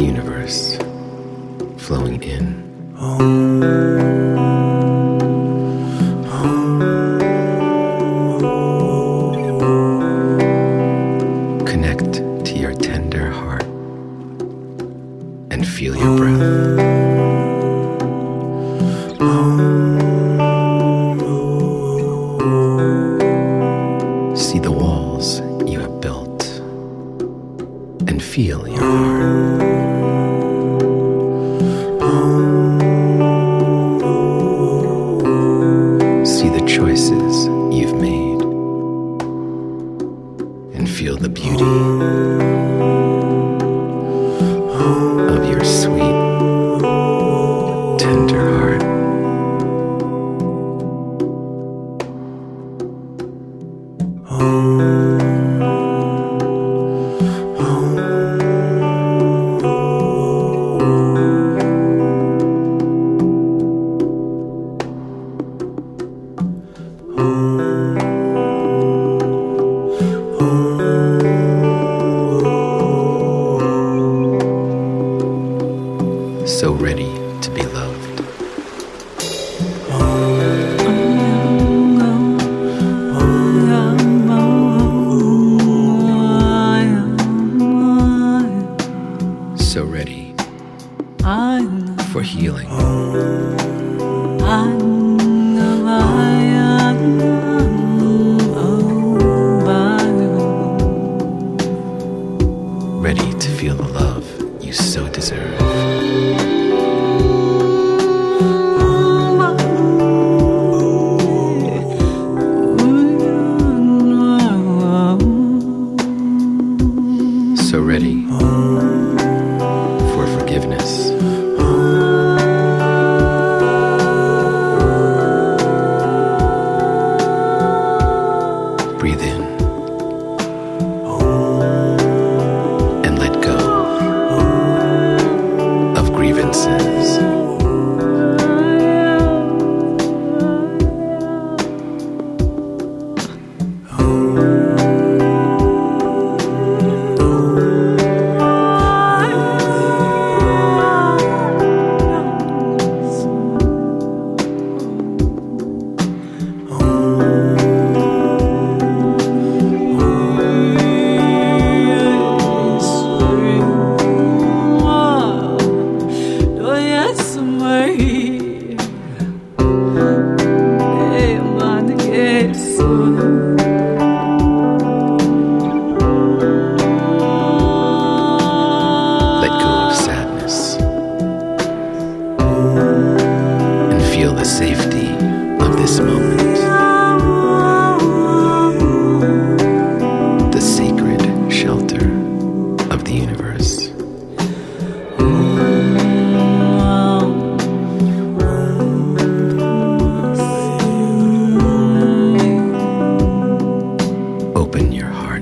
the universe flowing in. Oh. ready to feel the love you so deserve. senses. open your heart.